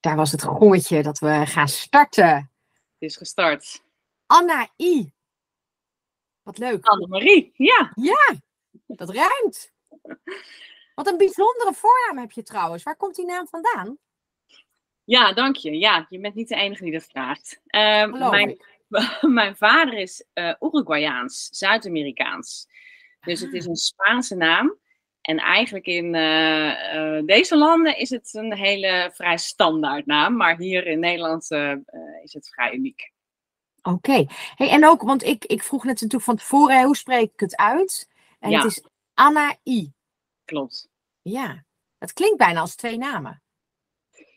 Daar was het gongetje dat we gaan starten. Het is gestart. Anna I. Wat leuk. Annemarie, ja. Ja, dat ruimt. Wat een bijzondere voornaam heb je trouwens. Waar komt die naam vandaan? Ja, dank je. Ja, je bent niet de enige die dat vraagt. Ehm, mijn, mijn vader is eh Uruguayaans, Zuid-Amerikaans. Dus het is een Spaanse naam. En eigenlijk in eh, eh, deze landen is het een hele vrij standaard naam. Maar hier in Nederland eh, is het vrij uniek. Oké. Hey, en ook, want ik, ik vroeg net natuurlijk van tevoren, hè, hoe spreek ik het uit? En Ja. het is Anna I. Klopt. Ja, het klinkt bijna als twee namen.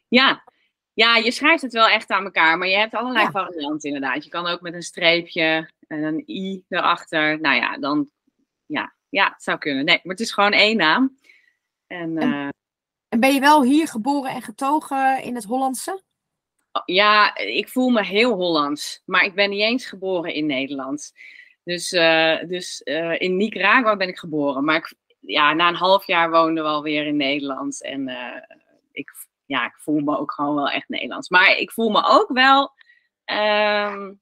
Ja. ja, je schrijft het wel echt aan elkaar. Maar je hebt allerlei Ja. varianten inderdaad. Je kan ook met een streepje en een i erachter. Nou ja, dan... Ja, ja het zou kunnen. Nee, maar het is gewoon één naam. En... En- eh, En ben je wel hier geboren en getogen in het Hollandse? Ja, ik voel me heel Hollands, maar ik ben niet eens geboren in Nederland. Dus, eh, dus eh, in Nicaragua ben ik geboren, maar ik, ja, na een half jaar woonden we alweer in Nederland. En ik, ja, ik voel me ook gewoon wel echt Nederlands. Maar ik voel me ook wel, ehm,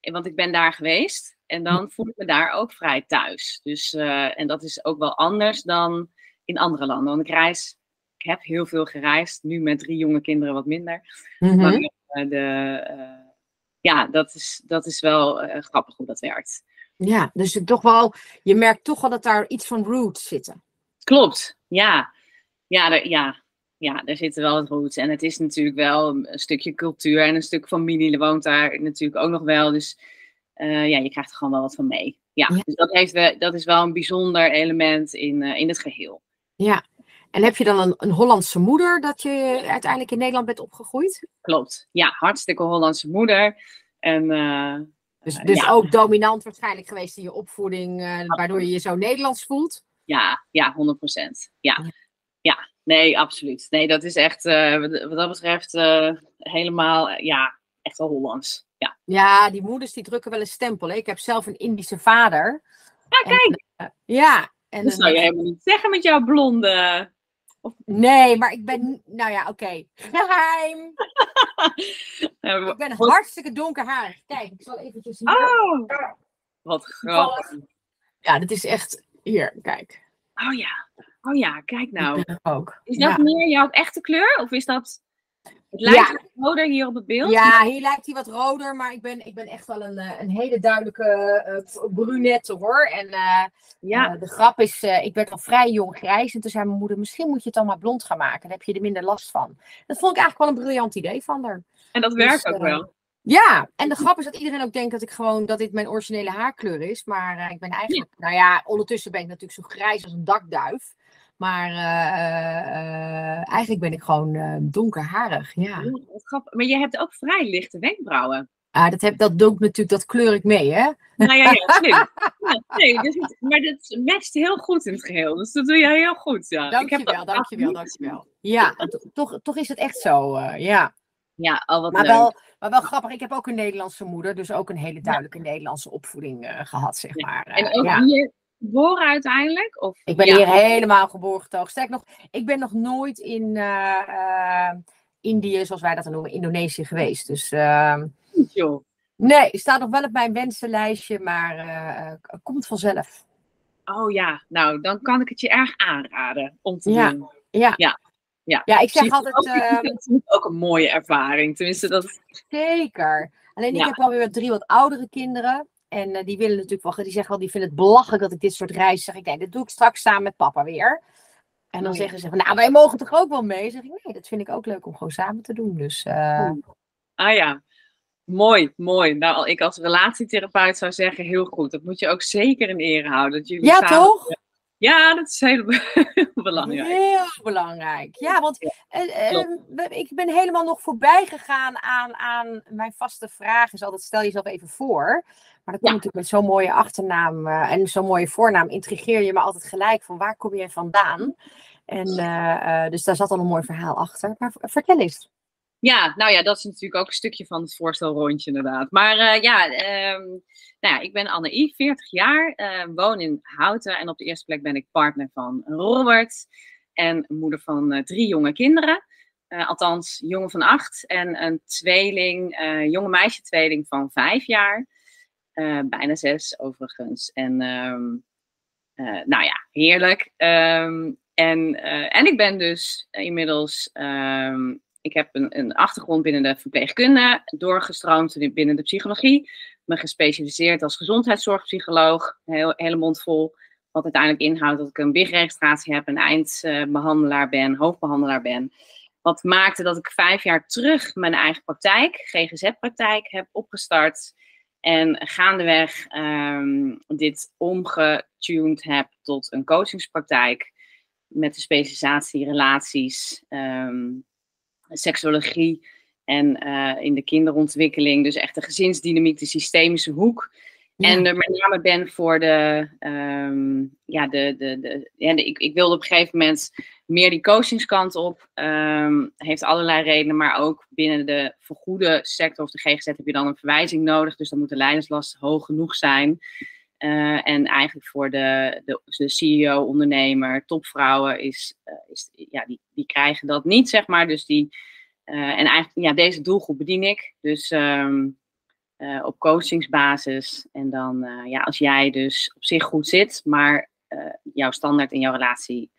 want ik ben daar geweest en dan voel ik me daar ook vrij thuis. Dus, eh, en dat is ook wel anders dan in andere landen. Want ik reis, ik heb heel veel gereisd, nu met drie jonge kinderen wat minder. Maar eh, de, eh, ja, dat is, dat is wel grappig hoe dat werkt. Ja, dus het toch wel, je merkt toch wel dat daar iets van roots zitten. Klopt, ja. Ja, er, ja. ja, er zitten wel wat roots. En het is natuurlijk wel een stukje cultuur en een stuk familie woont daar natuurlijk ook nog wel. Dus eh, ja, je krijgt er gewoon wel wat van mee. Ja, Ja. dus dat, heeft, we- dat is wel een bijzonder element in, eh, in het geheel. Ja. En heb je dan een, een Hollandse moeder dat je uiteindelijk in Nederland bent opgegroeid? Klopt. Ja, hartstikke Hollandse moeder. En eh, Dus, Eh, dus ja. ook dominant waarschijnlijk geweest in je opvoeding, eh, waardoor je je zo Nederlands voelt? Ja, ja, 100%. Ja. Ja. ja, nee, absoluut. Nee, dat is echt, eh, wat, dat betreft, eh, helemaal, eh, ja, echt wel Hollands. Ja, Ja, die moeders die drukken wel een stempel. Hè? Ik heb zelf een Indische vader. ja En, kijk, eh, ja. En dat zou je helemaal niet zeggen met jouw blonde. Nee, maar ik ben, nou ja, oké. Geheim. Eh, Ik ben hartstikke donkerhaarig. Kijk, ik zal eventjes hier. Oh, wat grappig. Ja, dit is echt, hier, kijk. Oh ja, oh ja, kijk nou. Ook. Is dat ja. meer jouw echte kleur? Of is dat, het lijkt Ja. wat roder hier op het beeld? Ja, hier lijkt hij wat roder, maar ik ben, ik ben echt wel een, eh, een hele duidelijke eh, brunette hoor. En eh, ja. de grap is, ik werd al vrij jong grijs. En toen zei mijn moeder, misschien moet je het dan maar blond gaan maken. Dan heb je er minder last van. Dat vond ik eigenlijk wel een briljant idee van haar. en dat dus, werkt ook eh, wel. Ja, en de grap is dat iedereen ook denkt dat ik gewoon dat dit mijn originele haarkleur is. Maar ik ben eigenlijk, nou ja, ondertussen ben ik natuurlijk zo grijs als een dakduif. Maar eh, eh, eigenlijk ben ik gewoon eh, donkerharig. Ja. Grappig. Maar je hebt ook vrij lichte wenkbrauwen. Ah, dat, heb, dat doe ik natuurlijk, dat kleur ik mee, hè? Nou ja, ja, slim. Ja, nee, dus het- maar dat matcht heel goed in het geheel. Dus dat doe je heel goed. Ja. Ik heb Dankjewel, dat dankjewel, dankjewel. Ja, to- toch, toch is het echt zo, ja. Ja, al wat Maar leuk. wel, maar wel grappig, ik heb ook een Nederlandse moeder, dus ook een hele duidelijke Nederlandse opvoeding eh, gehad, zeg maar. En ook hier geboren uiteindelijk? Of, Ik ben ja. hier helemaal geboren getogen. Sterk nog, ik ben nog nooit in eh, Indië, zoals wij dat dan noemen, Indonesië geweest. Dus joh. nee, staat nog wel op mijn wensenlijstje, maar eh, komt vanzelf. Oh ja, nou dan kan ik het je erg aanraden om te Ja. doen. Ja, Ja, ja. ja ik zeg altijd... ook, ehm, is ook een mooie ervaring. Tenminste, dat. Zeker. Alleen ik heb alweer drie wat oudere kinderen. En eh, die willen natuurlijk wel, die zeggen wel, die vinden het belachelijk dat ik dit soort reizen zeg. Ik nee, dat doe ik straks samen met papa weer. En dan Oh zeggen ze van, nou, wij mogen toch ook wel mee? Zeg ik, nee, dat vind ik ook leuk om gewoon samen te doen. Dus eh, Ah ja, mooi, mooi. Nou, ik als relatietherapeut zou zeggen, heel goed. Dat moet je ook zeker in ere houden. Dat jullie ja, samen- toch? Ja, dat is heel, belangrijk. Heel belangrijk. Ja, want eh, ik ben helemaal nog voorbij gegaan aan, aan mijn vaste vraag. Is altijd stel jezelf even voor. Maar dan kom je Ja. natuurlijk met zo'n mooie achternaam eh, en zo'n mooie voornaam. Intrigeer je me altijd gelijk van waar kom je vandaan? En eh, eh, dus daar zat al een mooi verhaal achter. Maar vertel eens. Ja, nou ja, dat is natuurlijk ook een stukje van het voorstelrondje inderdaad. Maar ja, ehm, nou ja, ik ben Anne-I, 40 jaar, woon in Houten en op de eerste plek ben ik partner van Robert en moeder van drie jonge kinderen. althans, jongen van acht en een tweeling, jonge meisje tweeling van vijf jaar. Bijna zes overigens. En ehm, nou ja, heerlijk. Ehm, en, en ik ben dus inmiddels ehm, ik heb een, een, achtergrond binnen de verpleegkunde, doorgestroomd binnen de psychologie. Me gespecialiseerd als gezondheidszorgpsycholoog, heel, hele mond vol. Wat uiteindelijk inhoudt dat ik een WIG-registratie heb, een eindbehandelaar ben, hoofdbehandelaar ben. Wat maakte dat ik vijf jaar terug mijn eigen praktijk, GGZ-praktijk, heb opgestart. En gaandeweg um, dit omgetuned heb tot een coachingspraktijk. Met de specialisatie relaties, um, seksuologie en uh, in de kinderontwikkeling. Dus echt de gezinsdynamiek, de systemische hoek. En er met name ben voor de, um, ja, de, de, de, ja, de, ik, ik wilde op een gegeven moment meer die coachingskant op. Um, heeft allerlei redenen, maar ook binnen de vergoede sector of de GGZ heb je dan een verwijzing nodig. Dus dan moet de leiderslast hoog genoeg zijn. Uh, en eigenlijk voor de, de, de CEO, ondernemer, topvrouwen is, uh, is ja, die, die krijgen dat niet, zeg maar. Dus die, en eigenlijk, ja, deze doelgroep bedien ik. Dus um, op coachingsbasis. En dan, ja, als jij dus op zich goed zit, maar jouw standaard in jouw relatie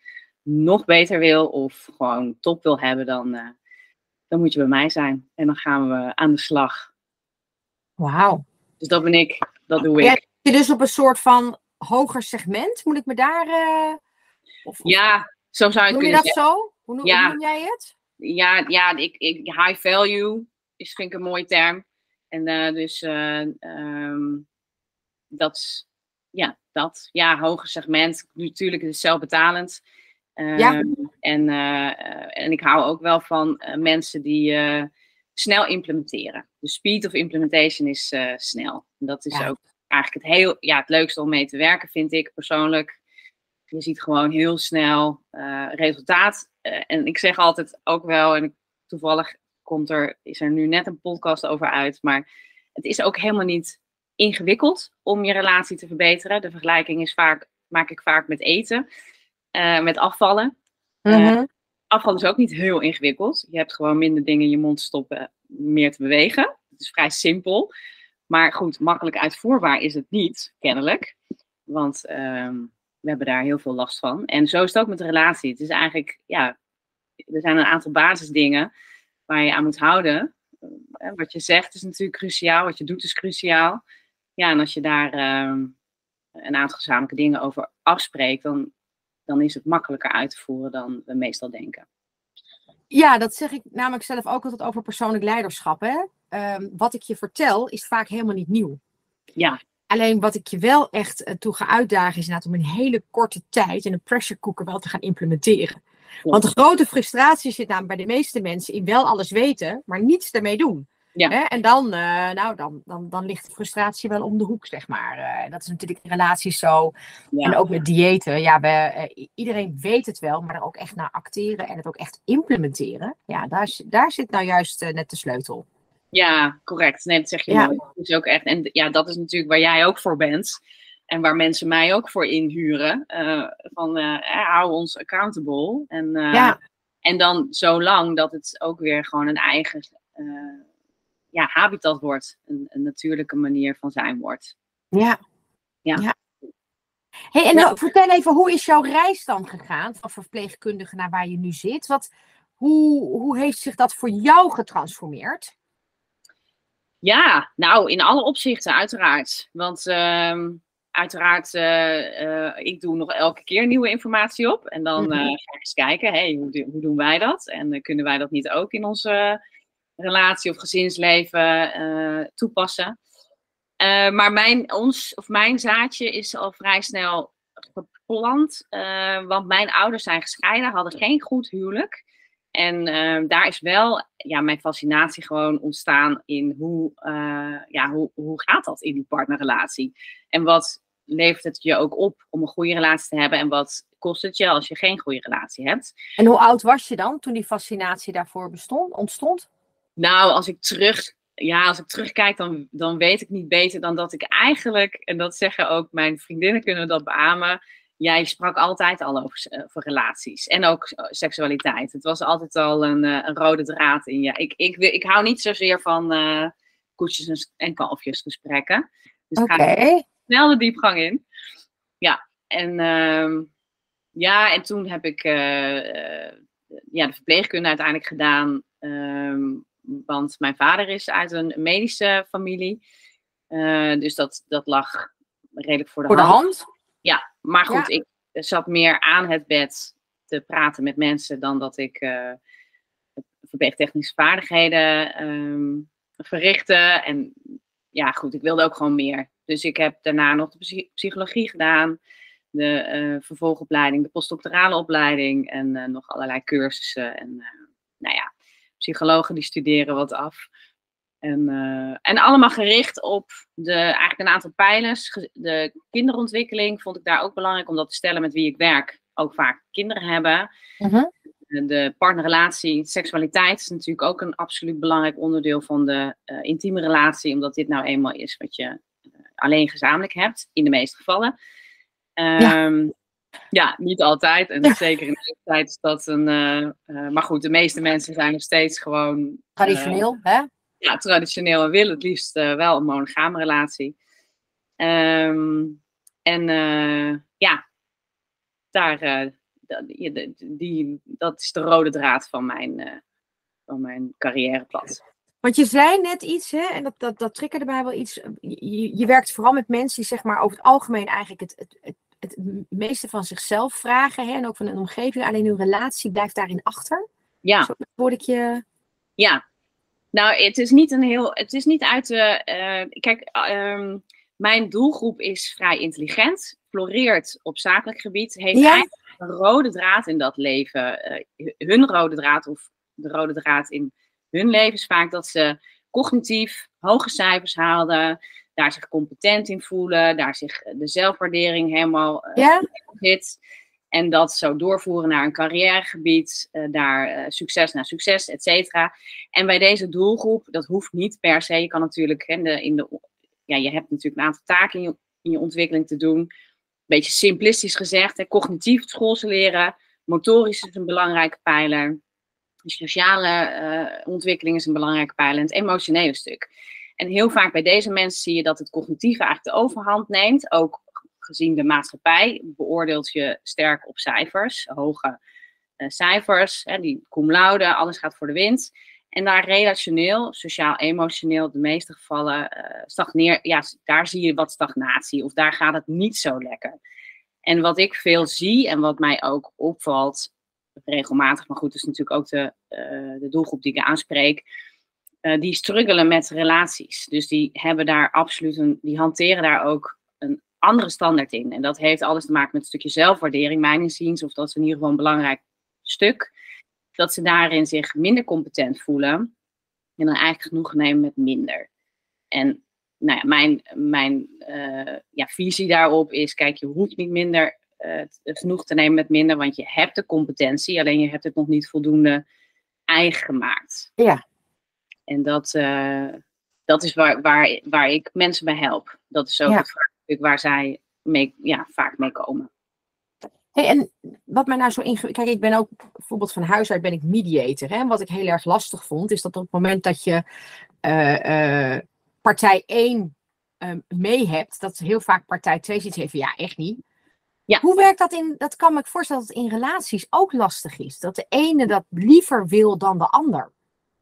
nog beter wil of gewoon top wil hebben, dan, dan moet je bij mij zijn. En dan gaan we aan de slag. Wauw. Dus dat ben ik, dat doe ik je dus op een soort van hoger segment? Moet ik me daar. Of, ja, zo zou je noem je dat zo? Hoe noem, ja. noem, jij het? Ja, ja ik, ik, high value is vind ik een mooie term. En uh, dus uh, um, dat, ja, dat. Ja, hoger segment. Natuurlijk is het zelfbetalend. ja. Ehm, en, en ik hou ook wel van mensen die snel implementeren. De speed of implementation is snel. En dat is ook eigenlijk het, heel, ja, het leukste om mee te werken, vind ik persoonlijk. Je ziet gewoon heel snel uh, resultaat. Uh, en ik zeg altijd ook wel, en toevallig komt er, is er nu net een podcast over uit, maar het is ook helemaal niet ingewikkeld om je relatie te verbeteren. De vergelijking is vaak, maak ik vaak met eten, uh, met afvallen. Mm afvallen is ook niet heel ingewikkeld. Je hebt gewoon minder dingen in je mond stoppen, meer te bewegen. Het is vrij simpel. Maar goed, makkelijk uitvoerbaar is het niet, kennelijk. Want um, we hebben daar heel veel last van. En zo is het ook met de relatie. Het is eigenlijk, ja, er zijn een aantal basisdingen waar je aan moet houden. Uh, wat je zegt is natuurlijk cruciaal, wat je doet is cruciaal. Ja, en als je daar um, een aantal gezamenlijke dingen over afspreekt, dan, dan is het makkelijker uit te voeren dan we meestal denken. Ja, dat zeg ik namelijk zelf ook altijd over persoonlijk leiderschap. Hè? Um, wat ik je vertel is vaak helemaal niet nieuw. Ja. Alleen wat ik je wel echt uh, toe ga uitdagen is inderdaad om in een hele korte tijd en een pressure cooker wel te gaan implementeren. Want de grote frustratie zit namelijk bij de meeste mensen in wel alles weten, maar niets ermee doen. Ja. Hè? En dan, uh, nou, dan, dan, dan ligt de frustratie wel om de hoek, zeg maar. Uh, dat is natuurlijk in relaties zo. Ja. En ook met diëten. Ja, we, uh, iedereen weet het wel, maar er ook echt naar acteren en het ook echt implementeren. Ja, daar, daar zit nou juist net de sleutel. Ja, correct. Nee, dat zeg je ja. mooi. Dat is ook echt. En ja, dat is natuurlijk waar jij ook voor bent. En waar mensen mij ook voor inhuren. van hou ons accountable. En, ja. en dan zo lang dat het ook weer gewoon een eigen ja, habitat wordt. Een, een, natuurlijke manier van zijn wordt. Ja. Ja. ja. Hey, en nou, vertel even, hoe is jouw reis dan gegaan van verpleegkundige naar waar je nu zit? Wat, hoe, hoe heeft zich dat voor jou getransformeerd? Ja, nou, in alle opzichten, uiteraard. Want uh, uiteraard, uh, uh, ik doe nog elke keer nieuwe informatie op. En dan mm -hmm. ga ik eens kijken, hey, hoe, hoe doen wij dat? En kunnen wij dat niet ook in onze relatie of gezinsleven toepassen. Maar mijn, ons, of mijn zaadje is al vrij snel geplant. Want mijn ouders zijn gescheiden, hadden geen goed huwelijk. En daar is wel ja, mijn fascinatie gewoon ontstaan in hoe, ja, hoe, hoe gaat dat in die partnerrelatie? En wat levert het je ook op om een goede relatie te hebben? En wat kost het je als je geen goede relatie hebt? En hoe oud was je dan toen die fascinatie daarvoor bestond, ontstond? Nou, als ik terug, ja, als ik terugkijk, dan, dan weet ik niet beter dan dat ik eigenlijk, en dat zeggen ook mijn vriendinnen kunnen dat beamen, jij sprak altijd al over, over, relaties en ook seksualiteit. Het was altijd al een, een rode draad in je. Ik, ik, ik, hou niet zozeer van uh, koetjes en kalfjes gesprekken. Dus okay. Snel de diepgang in. Ja, en, uh, ja, en toen heb ik uh, ja, de verpleegkunde uiteindelijk gedaan. Ehm, want mijn vader is uit een medische familie. Uh, dus dat, dat lag redelijk voor de, voor hand. de hand. Ja, maar goed, ik zat meer aan het bed te praten met mensen dan dat ik uh, verpleegtechnische vaardigheden um, verrichtte. En ja, goed, ik wilde ook gewoon meer. Dus ik heb daarna nog de psychologie gedaan, de uh, vervolgopleiding, de postdoctorale opleiding en uh, nog allerlei cursussen. En nou ja, psychologen die studeren wat af. En, en allemaal gericht op de, eigenlijk een aantal pijlers. De kinderontwikkeling vond ik daar ook belangrijk om dat te stellen met wie ik werk. Ook vaak kinderen hebben. -huh. De partnerrelatie, seksualiteit is natuurlijk ook een absoluut belangrijk onderdeel van de uh, intieme relatie. Omdat dit nou eenmaal is wat je alleen gezamenlijk hebt, in de meeste gevallen. Ja. Um, ja, niet altijd. En zeker in deze tijd is dat een. Uh, maar goed, de meeste mensen zijn nog steeds gewoon. Traditioneel, uh, hè? Ja, traditioneel en willen het liefst wel een monogame relatie. Um, en ja, daar, die, die, dat is de rode draad van mijn, van mijn. Want je zei net iets, hè, en dat, dat, dat triggerde mij wel iets. Je, je werkt vooral met mensen die zeg maar over het algemeen eigenlijk het, het, het het meeste van zichzelf vragen hè, en ook van een omgeving. Alleen hun relatie blijft daarin achter. Ja. Zo word ik je. Ja. Nou, het is niet een heel. Het is niet uit de. Uh, kijk, um, mijn doelgroep is vrij intelligent, floreert op zakelijk gebied, heeft ja. eigenlijk een rode draad in dat leven. Uh, hun rode draad of de rode draad in hun leven is vaak dat ze cognitief hoge cijfers haalden daar zich competent in voelen, daar zich de zelfwaardering helemaal uh, ja? zit. En dat zo doorvoeren naar een carrièregebied, uh, daar uh, succes naar succes, et cetera. En bij deze doelgroep, dat hoeft niet per se. Je kan natuurlijk, in de, in de, ja, je hebt natuurlijk een aantal taken in je, in je ontwikkeling te doen. Een beetje simplistisch gezegd, hè, cognitief schoolse leren, motorisch is een belangrijke pijler. De sociale ontwikkeling is een belangrijke pijler en het emotionele stuk. En heel vaak bij deze mensen zie je dat het cognitieve eigenlijk de overhand neemt. Ook gezien de maatschappij beoordeelt je sterk op cijfers, hoge uh, cijfers, hè, die cum laude, alles gaat voor de wind. En daar relationeel, sociaal-emotioneel, de meeste gevallen uh, stagneer, ja, daar zie je wat stagnatie of daar gaat het niet zo lekker. En wat ik veel zie en wat mij ook opvalt, regelmatig, maar goed, is natuurlijk ook de, uh, de doelgroep die ik aanspreek, uh, die struggelen met relaties. Dus die hebben daar absoluut een, die hanteren daar ook een andere standaard in. En dat heeft alles te maken met een stukje zelfwaardering, mijn inziens, of dat is in ieder geval een belangrijk stuk. Dat ze daarin zich minder competent voelen en dan eigenlijk genoeg nemen met minder. En nou ja, mijn, mijn uh, ja, visie daarop is, kijk, je hoeft niet minder uh, genoeg te nemen met minder, want je hebt de competentie, alleen je hebt het nog niet voldoende eigen gemaakt. Ja. En dat, uh, dat is waar, waar, waar ik mensen bij help. Dat is ook Ja. het vraagstuk waar zij mee, ja, vaak mee komen. Hey, en wat mij nou zo ingewikkeld... Kijk, ik ben ook bijvoorbeeld van huis uit ben ik mediator. Hè? En wat ik heel erg lastig vond, is dat op het moment dat je eh, eh, partij 1 eh, mee hebt, dat heel vaak partij 2 ziet heeft van ja, echt niet. Ja. Hoe werkt dat in, dat kan me ik voorstellen dat het in relaties ook lastig is. Dat de ene dat liever wil dan de ander.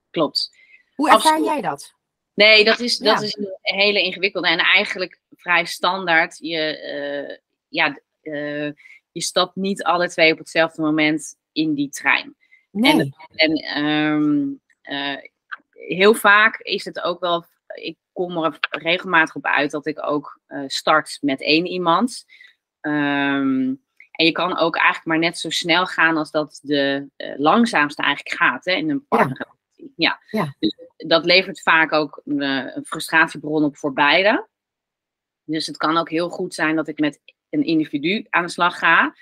Klopt. Hoe ervaar Absoluut. jij dat? Nee, dat is, dat Ja. is een hele ingewikkelde en eigenlijk vrij standaard. Je, eh, ja, eh, je stapt niet alle twee op hetzelfde moment in die trein. Nee. En ehm, eh, heel vaak is het ook wel, ik kom er regelmatig op uit dat ik ook start met één iemand. Ehm, en je kan ook eigenlijk maar net zo snel gaan als dat de eh, langzaamste eigenlijk gaat hè, in een partnerrelatie. Ja. Ja. Dus dat levert vaak ook een, eh, een frustratiebron op voor beide. Dus het kan ook heel goed zijn dat ik met een individu aan de slag ga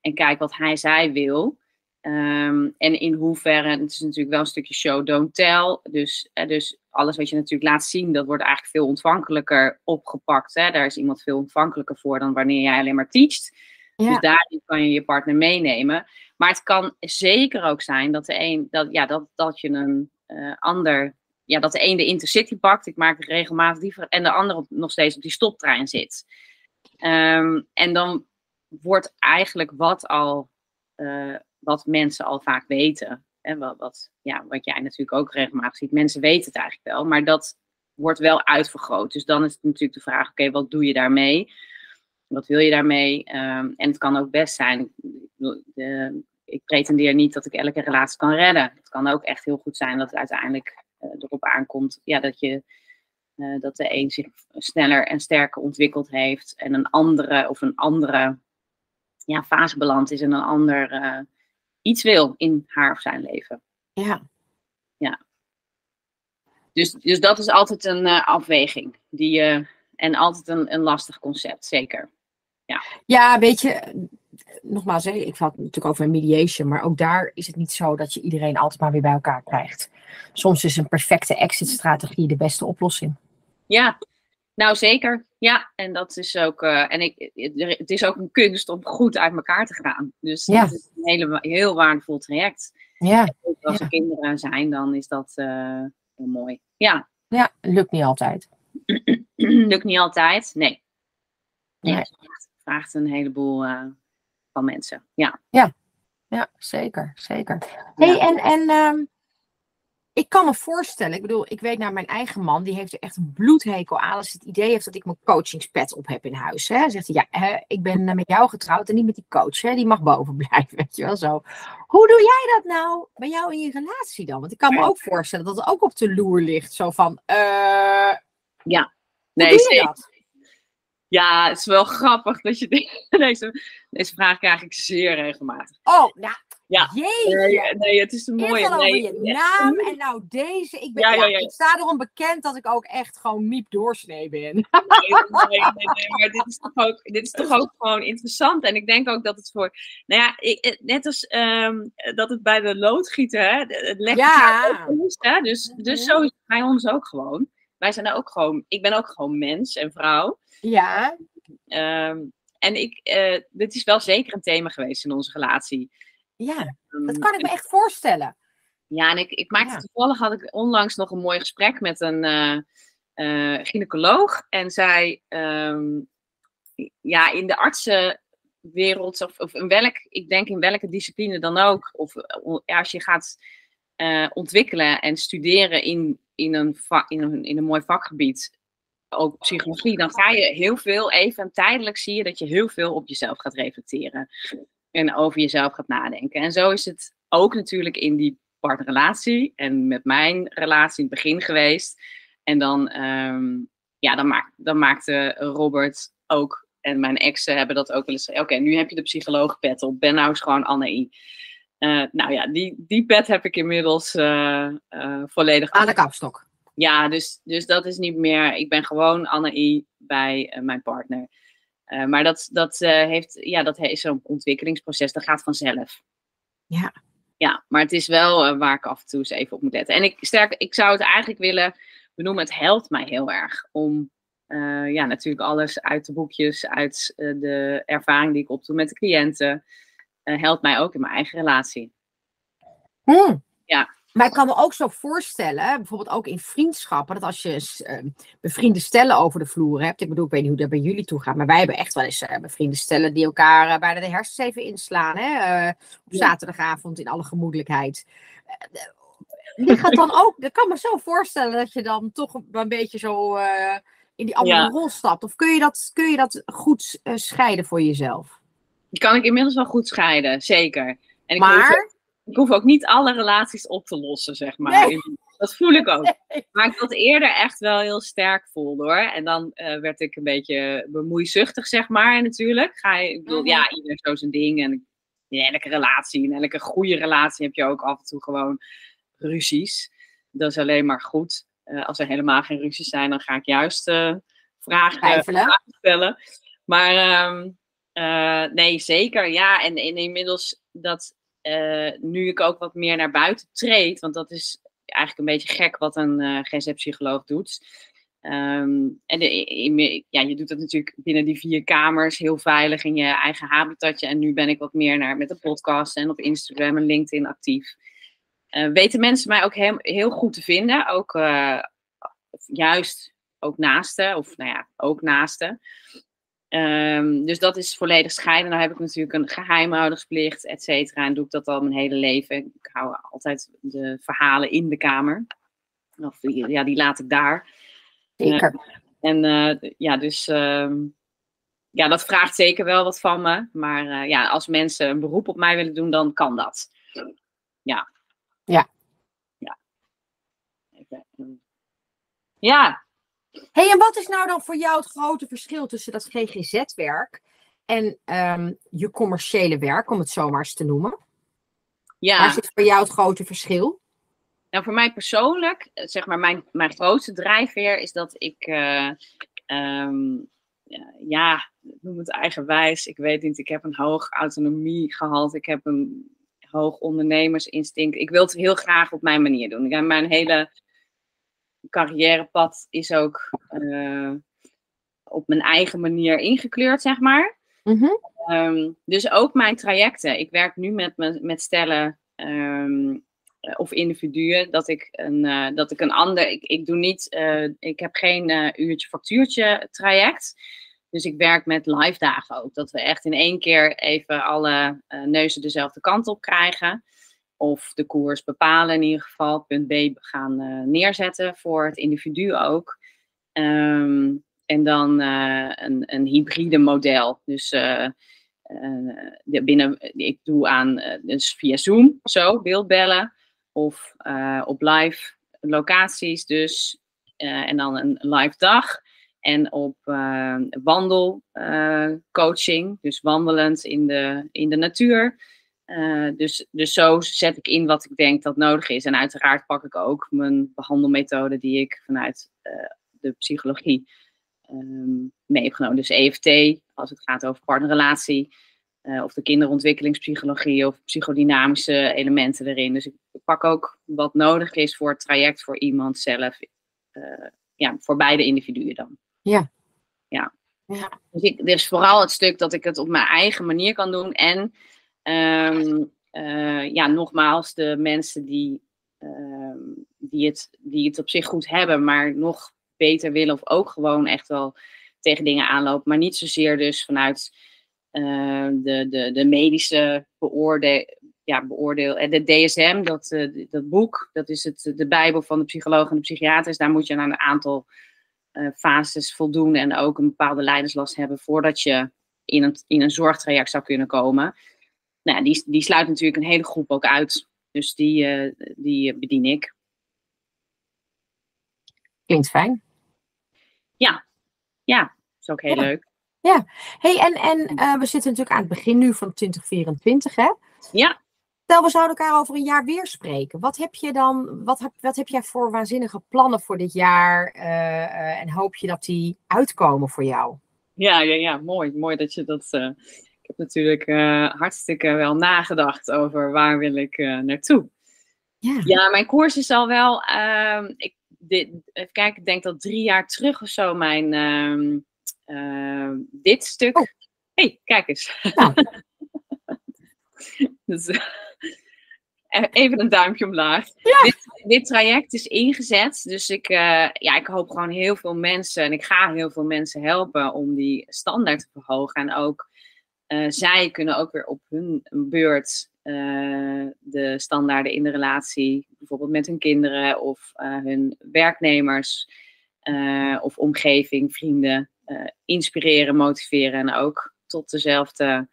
en kijk wat hij zij wil. Ehm, en in hoeverre, het is natuurlijk wel een stukje show, don't tell. Dus, eh, dus alles wat je natuurlijk laat zien, dat wordt eigenlijk veel ontvankelijker opgepakt. Hè? Daar is iemand veel ontvankelijker voor dan wanneer jij alleen maar teacht. Dus daarin kan je je partner meenemen. Maar het kan zeker ook zijn dat de een, dat, ja, dat, dat je een uh, ander, ja, dat de een de intercity pakt. Ik maak regelmatig die en de ander nog steeds op die stoptrein zit. Um, en dan wordt eigenlijk wat al, uh, wat mensen al vaak weten. En wat, wat, ja, wat jij natuurlijk ook regelmatig ziet. Mensen weten het eigenlijk wel, maar dat wordt wel uitvergroot. Dus dan is het natuurlijk de vraag: oké, wat doe je daarmee? Wat wil je daarmee? Um, en het kan ook best zijn. Ik pretendeer niet dat ik elke relatie kan redden. Het kan ook echt heel goed zijn dat het uiteindelijk uh, erop aankomt ja, dat, je, uh, dat de een zich sneller en sterker ontwikkeld heeft en een andere of een andere ja, fase beland is en een ander uh, iets wil in haar of zijn leven. Ja. Ja. Dus, dus dat is altijd een afweging die, en altijd een, een lastig concept, zeker. Ja, ja weet je, nogmaals, ik had het natuurlijk over mediation, maar ook daar is het niet zo dat je iedereen altijd maar weer bij elkaar krijgt. Soms is een perfecte exit-strategie de beste oplossing. Ja, nou zeker. Ja, en dat is ook, uh, en ik, het is ook een kunst om goed uit elkaar te gaan. Dus ja. dat is een hele, heel waardevol traject. Ja. als er kinderen zijn, dan is dat uh, heel mooi. Ja. Ja, lukt niet altijd. lukt niet altijd, nee. Nee, vraagt een heleboel uh, van mensen. Ja, ja. ja zeker. zeker. Hey, en, en um, ik kan me voorstellen, ik bedoel, ik weet naar mijn eigen man, die heeft er echt een bloedhekel aan als het idee heeft dat ik mijn coachingspet op heb in huis. Hè. Zegt hij, ja, hè, ik ben met jou getrouwd en niet met die coach, hè, die mag boven blijven, weet je wel zo. Hoe doe jij dat nou bij jou in je relatie dan? Want ik kan me ook voorstellen dat het ook op de loer ligt, zo van, uh, ja, nee, hoe doe je dat? Ja, het is wel grappig dat je deze, deze vraag krijg ik zeer regelmatig. Oh, nou, ja. Jeetje. Nee, het is te mooi. Nee. je naam en nou deze. Ik, ben, ja, ja, ja, ik sta erom bekend dat ik ook echt gewoon miep doorsnee ben. Nee, nee, nee, maar dit is, toch ook, dit is toch ook gewoon interessant. En ik denk ook dat het voor, nou ja, ik, net als um, dat het bij de loodgieter, hè, het legt ja. Ons, hè, dus, dus zo is het bij ons ook gewoon. Wij zijn ook gewoon, ik ben ook gewoon mens en vrouw. Ja. Um, en ik, uh, dit is wel zeker een thema geweest in onze relatie. Ja, um, dat kan ik me echt voorstellen. Ja, en ik, ik maakte ja. toevallig, had ik onlangs nog een mooi gesprek met een uh, uh, gynaecoloog. En zij, um, ja, in de artsenwereld, of, of in welk, ik denk in welke discipline dan ook, of ja, als je gaat ontwikkelen en studeren in, in, een, in, een, in een mooi vakgebied, ook psychologie, dan ga je heel veel even tijdelijk zie je dat je heel veel op jezelf gaat reflecteren en over jezelf gaat nadenken. En zo is het ook natuurlijk in die partnerrelatie en met mijn relatie in het begin geweest. En dan, um, ja, dan, maak, dan maakte Robert ook en mijn exen hebben dat ook wel eens. Oké, nu heb je de psycholoog pet op. Ben nou eens gewoon Anne uh, nou ja, die, die pet heb ik inmiddels uh, uh, volledig. Aan de kapstok. Ja, dus, dus dat is niet meer. Ik ben gewoon Anne bij mijn partner. Uh, maar dat, dat, uh, heeft, ja, dat is zo'n ontwikkelingsproces, dat gaat vanzelf. Ja. Ja, maar het is wel uh, waar ik af en toe eens even op moet letten. En ik, sterk, ik zou het eigenlijk willen benoemen, het helpt mij heel erg om ja, natuurlijk alles uit de boekjes, uit de ervaring die ik opdoe met de cliënten, helpt mij ook in mijn eigen relatie. Hmm. Ja. Maar ik kan me ook zo voorstellen, bijvoorbeeld ook in vriendschappen, dat als je uh, bevriende stellen over de vloer hebt. Ik bedoel, ik weet niet hoe dat bij jullie toe gaat, maar wij hebben echt wel eens uh, bevriende stellen die elkaar uh, bijna de hersens even inslaan. Hè? op zaterdagavond in alle gemoedelijkheid. die gaat dan ook, ik kan me zo voorstellen dat je dan toch een beetje zo in die andere ja. rol stapt. Of kun je dat, kun je dat goed scheiden voor jezelf? Die kan ik inmiddels wel goed scheiden, zeker. En ik maar ik hoef ook niet alle relaties op te lossen, zeg maar. Nee. Dat voel ik ook. Maar ik dat eerder echt wel heel sterk voelde hoor. En dan uh, werd ik een beetje bemoeizuchtig, zeg maar. Natuurlijk ga je, ik bedoel, ja, ieder zo zijn ding. En in elke relatie, in elke goede relatie heb je ook af en toe gewoon ruzies. Dat is alleen maar goed. Uh, als er helemaal geen ruzies zijn, dan ga ik juist uh, vragen, vragen, stellen. Maar um, nee, zeker. Ja, en, en inmiddels dat uh, nu ik ook wat meer naar buiten treed, want dat is eigenlijk een beetje gek wat een uh, GZ-psycholoog doet. Ehm, en de, ja, je doet dat natuurlijk binnen die vier kamers heel veilig in je eigen habitatje. En nu ben ik wat meer naar, met de podcast en op Instagram en LinkedIn actief. Uh, weten mensen mij ook heel, goed te vinden. Ook juist ook naasten, of nou ja, ook naasten. Um, dus dat is volledig scheiden. Dan heb ik natuurlijk een geheimhoudingsplicht, et cetera. En doe ik dat al mijn hele leven. Ik hou altijd de verhalen in de kamer. Of ja, die laat ik daar. Zeker. Uh, en uh, ja, dus uh, ja, dat vraagt zeker wel wat van me. Maar uh, ja, als mensen een beroep op mij willen doen, dan kan dat. Ja. Ja. Ja. Ja. Hey, en wat is nou dan voor jou het grote verschil tussen dat GGZ-werk en um, je commerciële werk, om het zo maar eens te noemen? Ja. Waar zit voor jou het grote verschil? Nou, voor mij persoonlijk, zeg maar, mijn, mijn grootste drijfveer is dat ik, uh, um, ja, noem het eigenwijs. Ik weet niet, ik heb een hoog autonomie gehad. Ik heb een hoog ondernemersinstinct. Ik wil het heel graag op mijn manier doen. Ja, mijn hele carrièrepad is ook uh, op mijn eigen manier ingekleurd, zeg maar. Mm -hmm. um, dus ook mijn trajecten. Ik werk nu met, me, met stellen um, of individuen dat ik een, uh, dat ik een ander. Ik, ik doe niet. Uh, ik heb geen uurtje factuurtje traject. Dus ik werk met live dagen ook. Dat we echt in één keer even alle neuzen dezelfde kant op krijgen. Of de koers bepalen in ieder geval. Punt B gaan neerzetten voor het individu ook. Um, en dan een, een hybride model. Dus de, binnen, ik doe aan dus via Zoom zo beeldbellen of op live locaties dus. En dan een live dag. En op wandelcoaching, dus wandelend in de, in de natuur. Dus, dus zo zet ik in wat ik denk dat nodig is. En uiteraard pak ik ook mijn behandelmethode die ik vanuit de psychologie um, mee heb genomen. Dus EFT, als het gaat over partnerrelatie. Uh, of de kinderontwikkelingspsychologie of psychodynamische elementen erin. Dus ik pak ook wat nodig is voor het traject voor iemand zelf. Ja, voor beide individuen dan. Ja. Ja. ja. Dus ik, er is vooral het stuk dat ik het op mijn eigen manier kan doen. En um, ja, nogmaals, de mensen die, um, die, het, die het op zich goed hebben, maar nog beter willen. Of ook gewoon echt wel tegen dingen aanlopen. Maar niet zozeer dus vanuit uh, de, de, de medische beoordeel, ja, beoordeel. En de DSM, dat, dat boek, dat is het, de Bijbel van de psycholoog en de psychiaters. Daar moet je aan een aantal uh, fases voldoen en ook een bepaalde leiderslast hebben voordat je in een, in een zorgtraject zou kunnen komen. Nou, die, die sluit natuurlijk een hele groep ook uit. Dus die, die bedien ik. Klinkt fijn. Ja, ja, is ook heel ja. leuk. Ja, hey, en, en uh, we zitten natuurlijk aan het begin nu van 2024, hè? Ja. Stel, we zouden elkaar over een jaar weer spreken. Wat heb je dan, wat heb, wat heb jij voor waanzinnige plannen voor dit jaar? Uh, uh, en hoop je dat die uitkomen voor jou? Ja, ja, ja, mooi. Mooi dat je dat. Heb natuurlijk hartstikke wel nagedacht over waar wil ik naartoe. Ja. ja, mijn koers is al wel. Ehm, ik, dit, even kijken, ik denk dat drie jaar terug of zo mijn. ehm, Uh, dit stuk. Oh. hey, kijk eens. Nou. dus, even een duimpje omlaag. Ja. Dit, dit, traject is ingezet. Dus ik, uh, ja, ik hoop gewoon heel veel mensen. En ik ga heel veel mensen helpen om die standaard te verhogen. En ook uh, zij kunnen ook weer op hun beurt de standaarden in de relatie. Bijvoorbeeld met hun kinderen of hun werknemers. of omgeving, vrienden inspireren, motiveren en ook tot dezelfde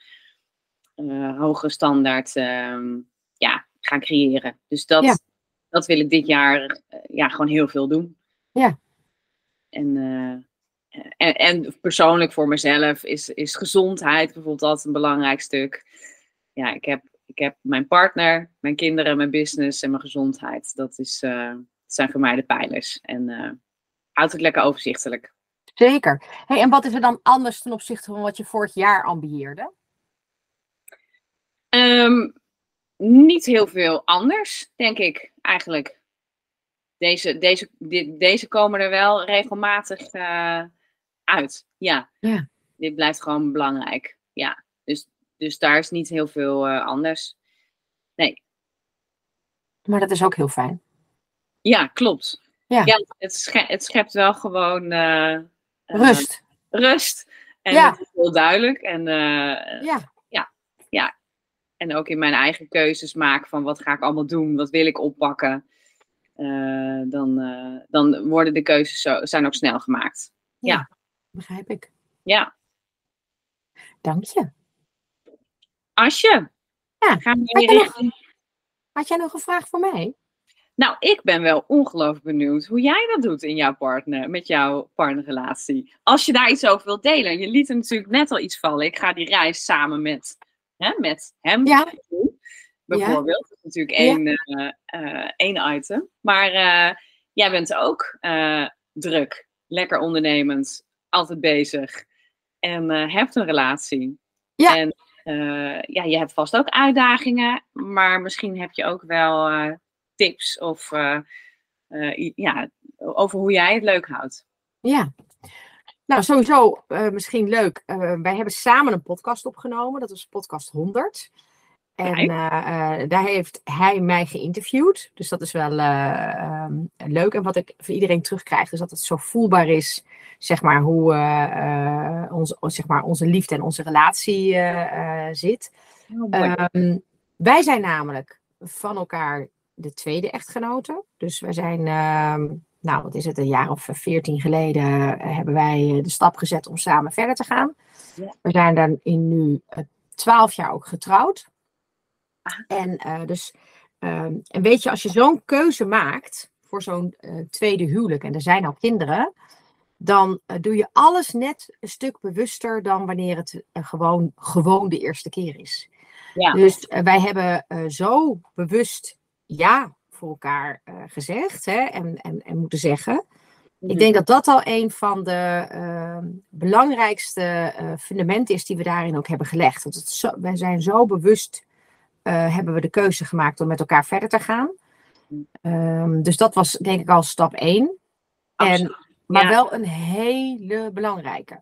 hoge standaard uh, ja, gaan creëren. Dus dat, ja. dat wil ik dit jaar ja, gewoon heel veel doen. Ja. En, en, en, persoonlijk voor mezelf is, is gezondheid bijvoorbeeld altijd een belangrijk stuk. Ja, ik heb, ik heb mijn partner, mijn kinderen, mijn business en mijn gezondheid. Dat, is, dat zijn voor mij de pijlers. En houd het lekker overzichtelijk. Zeker. Hey, en wat is er dan anders ten opzichte van wat je vorig jaar ambieerde? Um, niet heel veel anders, denk ik eigenlijk. deze, deze, deze komen er wel regelmatig eh, uit. Ja. Ja. Dit blijft gewoon belangrijk. Ja. Dus, dus daar is niet heel veel eh, anders. Nee. Maar dat is ook heel fijn. Ja, klopt. Ja. het, schept, het schept wel gewoon eh, eh, Rust. rust. En Ja. het is heel duidelijk. En, eh, Ja. en ook in mijn eigen keuzes maken van wat ga ik allemaal doen, wat wil ik oppakken. Dan, dan worden de keuzes zo, zijn ook snel gemaakt. Ja. Begrijp ik. Ja, Dank je. Asje. Ja, Gaan we nog- richting... Had jij nog een vraag voor mij? Nou, ik ben wel ongelooflijk benieuwd hoe jij dat doet in jouw partner, met jouw partnerrelatie. Als je daar iets over wilt delen. Je liet er natuurlijk net al iets vallen. Ik ga die reis samen met, hè, met hem Ja. doen. Bijvoorbeeld. Dat is natuurlijk één, eh, eh, één item. Maar eh, jij bent ook druk, lekker ondernemend, altijd bezig. En eh, hebt een relatie. Ja. En eh, ja, je hebt vast ook uitdagingen. Maar misschien heb je ook wel eh, tips of ja, over hoe jij het leuk houdt. Ja. Nou, sowieso misschien leuk. Wij hebben samen een podcast opgenomen. Dat was podcast 100. En eh, eh, daar heeft hij mij geïnterviewd. Dus dat is wel eh, ehm, leuk. En wat ik voor iedereen terugkrijg, is dat het zo voelbaar is, zeg maar, hoe onze, zeg maar, onze liefde en onze relatie zit. Ehm, wij zijn namelijk van elkaar de tweede echtgenote. Dus wij zijn, ehm, nou wat is het, een jaar of veertien geleden hebben wij de stap gezet om samen verder te gaan. Ja. We zijn dan in nu twaalf jaar ook getrouwd. En eh, dus, ehm, en weet je, als je zo'n keuze maakt voor zo'n eh, tweede huwelijk, en er zijn al kinderen, dan eh, doe je alles net een stuk bewuster dan wanneer het gewoon, gewoon de eerste keer is. Ja. Dus wij hebben zo bewust ja voor elkaar gezegd hè, en, en, en moeten zeggen. Mhm. Ik denk dat dat al een van de ehm, belangrijkste fundamenten is die we daarin ook hebben gelegd. Want het zo, wij zijn zo bewust, hebben we de keuze gemaakt om met elkaar verder te gaan. Ehm, dus dat was denk ik al stap één. En, maar Ja. wel een hele belangrijke.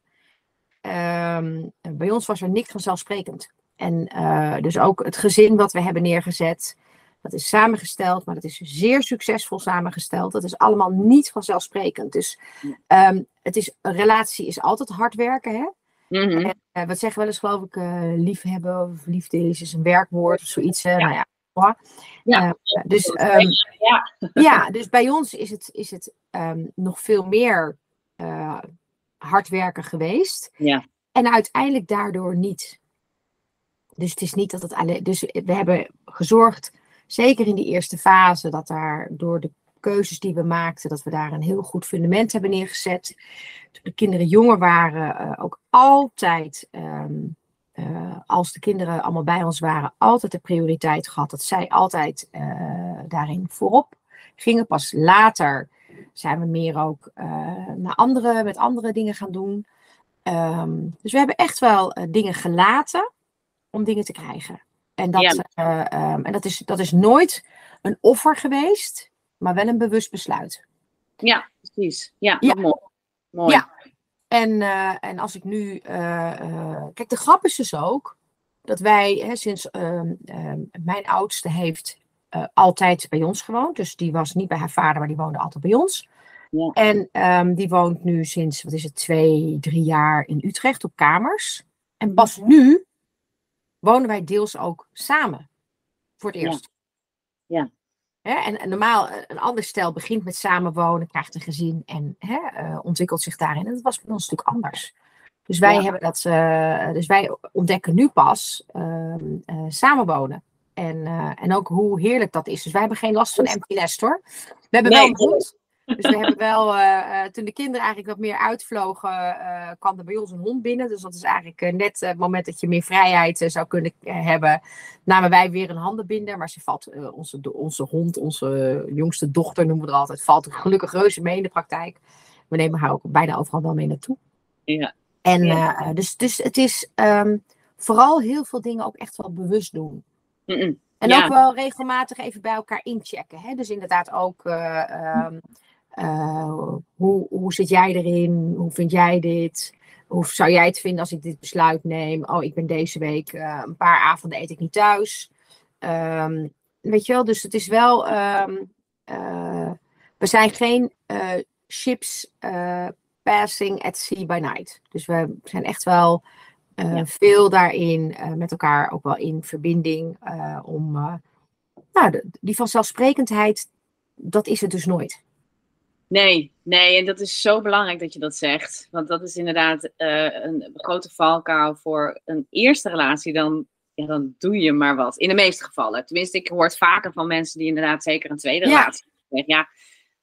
Ehm, bij ons was er niks vanzelfsprekend. En eh, dus ook het gezin wat we hebben neergezet, dat is samengesteld, maar dat is zeer succesvol samengesteld. Dat is allemaal niet vanzelfsprekend. Dus ehm, het is, een relatie is altijd hard werken. Hè? En, eh, wat zeggen wel eens, geloof ik, eh liefhebben of liefde is, is een werkwoord of zoiets. hè. Ja. Nou ja. Ja. Eh, dus, ehm, Ja. ja, dus bij ons is het, is het ehm, nog veel meer eh, hard werken geweest. Ja. En uiteindelijk daardoor niet. Dus het is niet dat het alleen. Dus we hebben gezorgd, zeker in die eerste fase, dat daar door de keuzes die we maakten, dat we daar een heel goed fundament hebben neergezet. Toen de kinderen jonger waren, eh, ook altijd, ehm, eh, als de kinderen allemaal bij ons waren, altijd de prioriteit gehad dat zij altijd eh, daarin voorop gingen. Pas later zijn we meer ook naar andere, met andere dingen gaan doen. Ehm, dus we hebben echt wel dingen gelaten om dingen te krijgen. En dat, Ja. eh, ehm, en dat, is, dat is nooit een offer geweest, maar wel een bewust besluit. ja, precies. Ja, mooi. Mooi. Ja. En, eh, en als ik nu. eh, eh, kijk, de grap is dus ook dat wij hè, sinds ehm, ehm, mijn oudste heeft altijd bij ons gewoond. Dus die was niet bij haar vader, maar die woonde altijd bij ons. Ja. En ehm, die woont nu sinds, wat is het, twee, drie jaar in Utrecht op kamers. En pas nu wonen wij deels ook samen. Voor het eerst. Ja. En, en normaal, eh, een ander stel begint met samenwonen, krijgt een gezin en hè, eh, ontwikkelt zich daarin. En dat was bij ons natuurlijk anders. Dus wij, Ja. hebben dat, eh, dus wij ontdekken nu pas ehm, eh, samenwonen. En, en ook hoe heerlijk dat is. Dus wij hebben geen last van empty nest hoor. We hebben wel een hond. Dus we hebben wel, eh, eh, toen de kinderen eigenlijk wat meer uitvlogen, eh, kwam er bij ons een hond binnen. Dus dat is eigenlijk net het moment dat je meer vrijheid zou kunnen hebben. Namen wij weer een handenbinder. Maar ze valt, onze, onze hond, onze jongste dochter noemen we er altijd, valt gelukkig reuze mee in de praktijk. We nemen haar ook bijna overal wel mee naartoe. Ja. En Ja. dus, dus het is ehm, vooral heel veel dingen ook echt wel bewust doen. En Ja. ook wel regelmatig even bij elkaar inchecken. Hè? Dus inderdaad ook, eh, ehm, eh, hoe, hoe zit jij erin? Hoe vind jij dit? Hoe zou jij het vinden als ik dit besluit neem? Oh, ik ben deze week eh, een paar avonden eet ik niet thuis. Ehm, weet je wel, dus het is wel. eh, we zijn geen ships passing at sea by night. Dus we zijn echt wel Ja. veel daarin met elkaar ook wel in verbinding om. nou, de- die vanzelfsprekendheid, dat is het dus nooit. Nee, nee, en dat is zo belangrijk dat je dat zegt. Want dat is inderdaad eh, een grote valkuil voor een eerste relatie. Dan, ja, dan doe je maar wat. In de meeste gevallen. Tenminste, ik hoor het vaker van mensen die inderdaad zeker een tweede Ja. relatie zeggen. Ja, het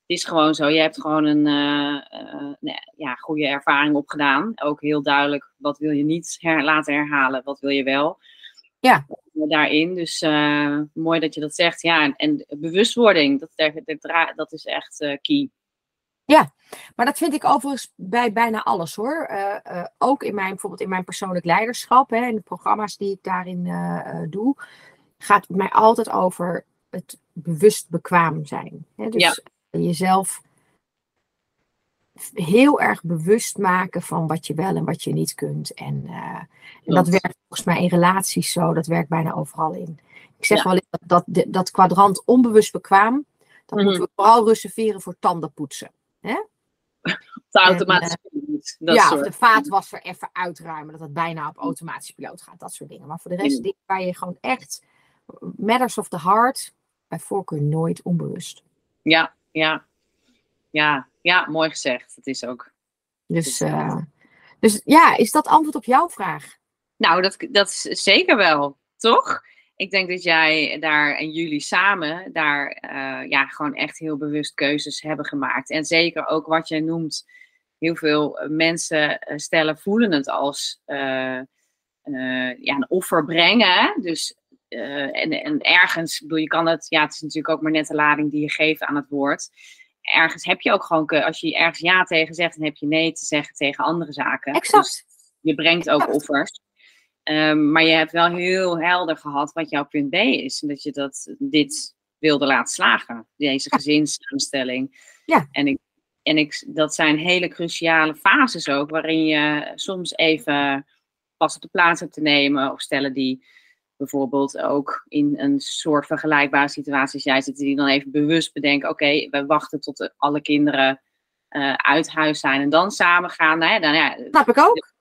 is gewoon zo. Je hebt gewoon een eh, eh, nee, ja, goede ervaring opgedaan. Ook heel duidelijk, wat wil je niet her- laten herhalen, wat wil je wel. Ja. Daarin, dus mooi dat je dat zegt. Ja, en, en bewustwording, dat, dat, is echt key. Maar dat vind ik overigens bij bijna alles hoor. Eh, eh, ook in mijn, bijvoorbeeld in mijn persoonlijk leiderschap hè, en de programma's die ik daarin eh, doe, gaat het mij altijd over het bewust bekwaam zijn. Hè? Dus jezelf heel erg bewust maken van wat je wel en wat je niet kunt. En, en dat werkt volgens mij in relaties zo, dat werkt bijna overal in. Ik zeg Ja. wel eens dat, dat, dat kwadrant onbewust bekwaam, dat Mhm. moeten we vooral reserveren voor tandenpoetsen. De automatische piloot, dat ja, soort. of de vaatwasser even uitruimen, dat het bijna op automatische piloot gaat, dat soort dingen. Maar voor de rest, Mm. dingen waar je gewoon echt, matters of the heart, bij voorkeur nooit onbewust. Ja, ja. Ja, ja, mooi gezegd. Dat is ook. Dus, Dus, eh, dus ja, is dat antwoord op jouw vraag? Nou, dat, dat is zeker wel, toch? Ik denk dat jij daar en jullie samen daar eh, ja, gewoon echt heel bewust keuzes hebben gemaakt. En zeker ook wat jij noemt, heel veel eh, mensen eh, stellen, voelen het als ja, een offer brengen. Dus en, en ergens, bedoel, je kan het, ja, het is natuurlijk ook maar net de lading die je geeft aan het woord. Ergens heb je ook gewoon, als je ergens ja tegen zegt, dan heb je nee te zeggen tegen andere zaken. Dus Exact. je brengt ook offers. Ehm, maar je hebt wel heel helder gehad wat jouw punt B is. En dat je dat, dit wilde laten slagen. Deze gezinssamenstelling. Ja. En, ik, en ik, dat zijn hele cruciale fases ook. Waarin je soms even pas op de plaats hebt te nemen. Of stellen die bijvoorbeeld ook in een soort vergelijkbare situatie als jij zit. Die dan even bewust bedenken. Oké, we wachten tot alle kinderen eh, uit huis zijn. En dan samen gaan. Nou ja, dan, ja, Snap ik ook.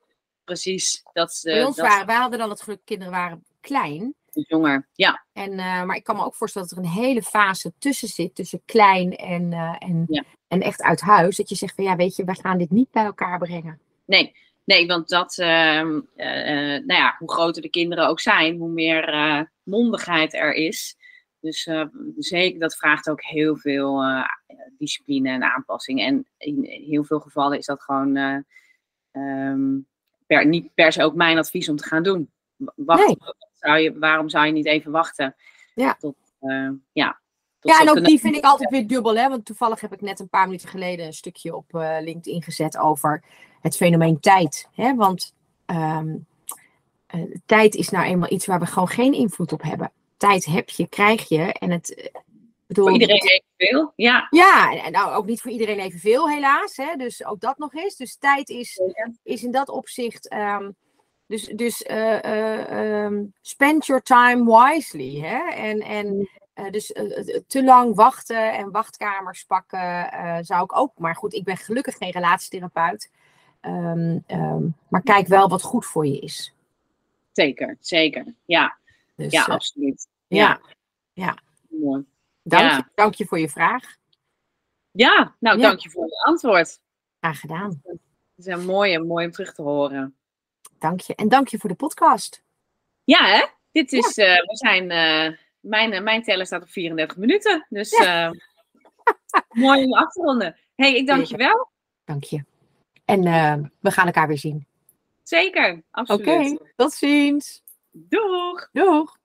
Precies. Dat is Bij ons dat waren, wij hadden dan het geluk, kinderen waren klein. jonger. Ja, En, eh, maar ik kan me ook voorstellen dat er een hele fase tussen zit, tussen klein en, eh, en, Ja. en echt uit huis. Dat je zegt van ja, weet je, wij gaan dit niet bij elkaar brengen. nee. Nee, want dat, ehm, eh, nou ja, hoe groter de kinderen ook zijn, hoe meer mondigheid er is. Dus zeker, dat vraagt ook heel veel discipline en aanpassing. En in heel veel gevallen is dat gewoon eh, ehm, per, niet per se ook mijn advies om te gaan doen. Wacht, Nee. zou je, waarom zou je niet even wachten? Ja. Tot, eh, ja, tot Ja, en ook die vind ik altijd weer dubbel. Hè? Want toevallig heb ik net een paar minuten geleden een stukje op eh, LinkedIn gezet over het fenomeen tijd. Hè? Want ehm, eh, tijd is nou eenmaal iets waar we gewoon geen invloed op hebben. Tijd heb je, krijg je. En het, bedoel, Voor iedereen evenveel. Ja, Ja, en nou ook niet voor iedereen evenveel, helaas. Hè? Dus ook dat nog eens. Dus tijd is, is in dat opzicht. ehm, dus dus eh, eh, ehm, spend your time wisely. Hè? En, en dus eh, eh, te lang wachten en wachtkamers pakken zou ik ook. Maar goed, ik ben gelukkig geen relatietherapeut. Ehm, maar kijk wel wat goed voor je is. zeker, zeker. Ja, Dus, ja absoluut. ja. Mooi. Dank, Ja. je, dank je voor je vraag. Ja, nou, Ja. dank je voor je antwoord. Graag gedaan. Het is een mooie, mooi om terug te horen. Dank je. En dank je voor de podcast. Ja, hè? Dit is, eh, we zijn, eh, mijn, eh, mijn teller staat op 34 minuten. Dus eh, mooi om af te ronden. hey, ik dank je wel. Dank je. En eh, we gaan elkaar weer zien. Zeker, Oké, absoluut. tot ziens. Doeg! Doeg.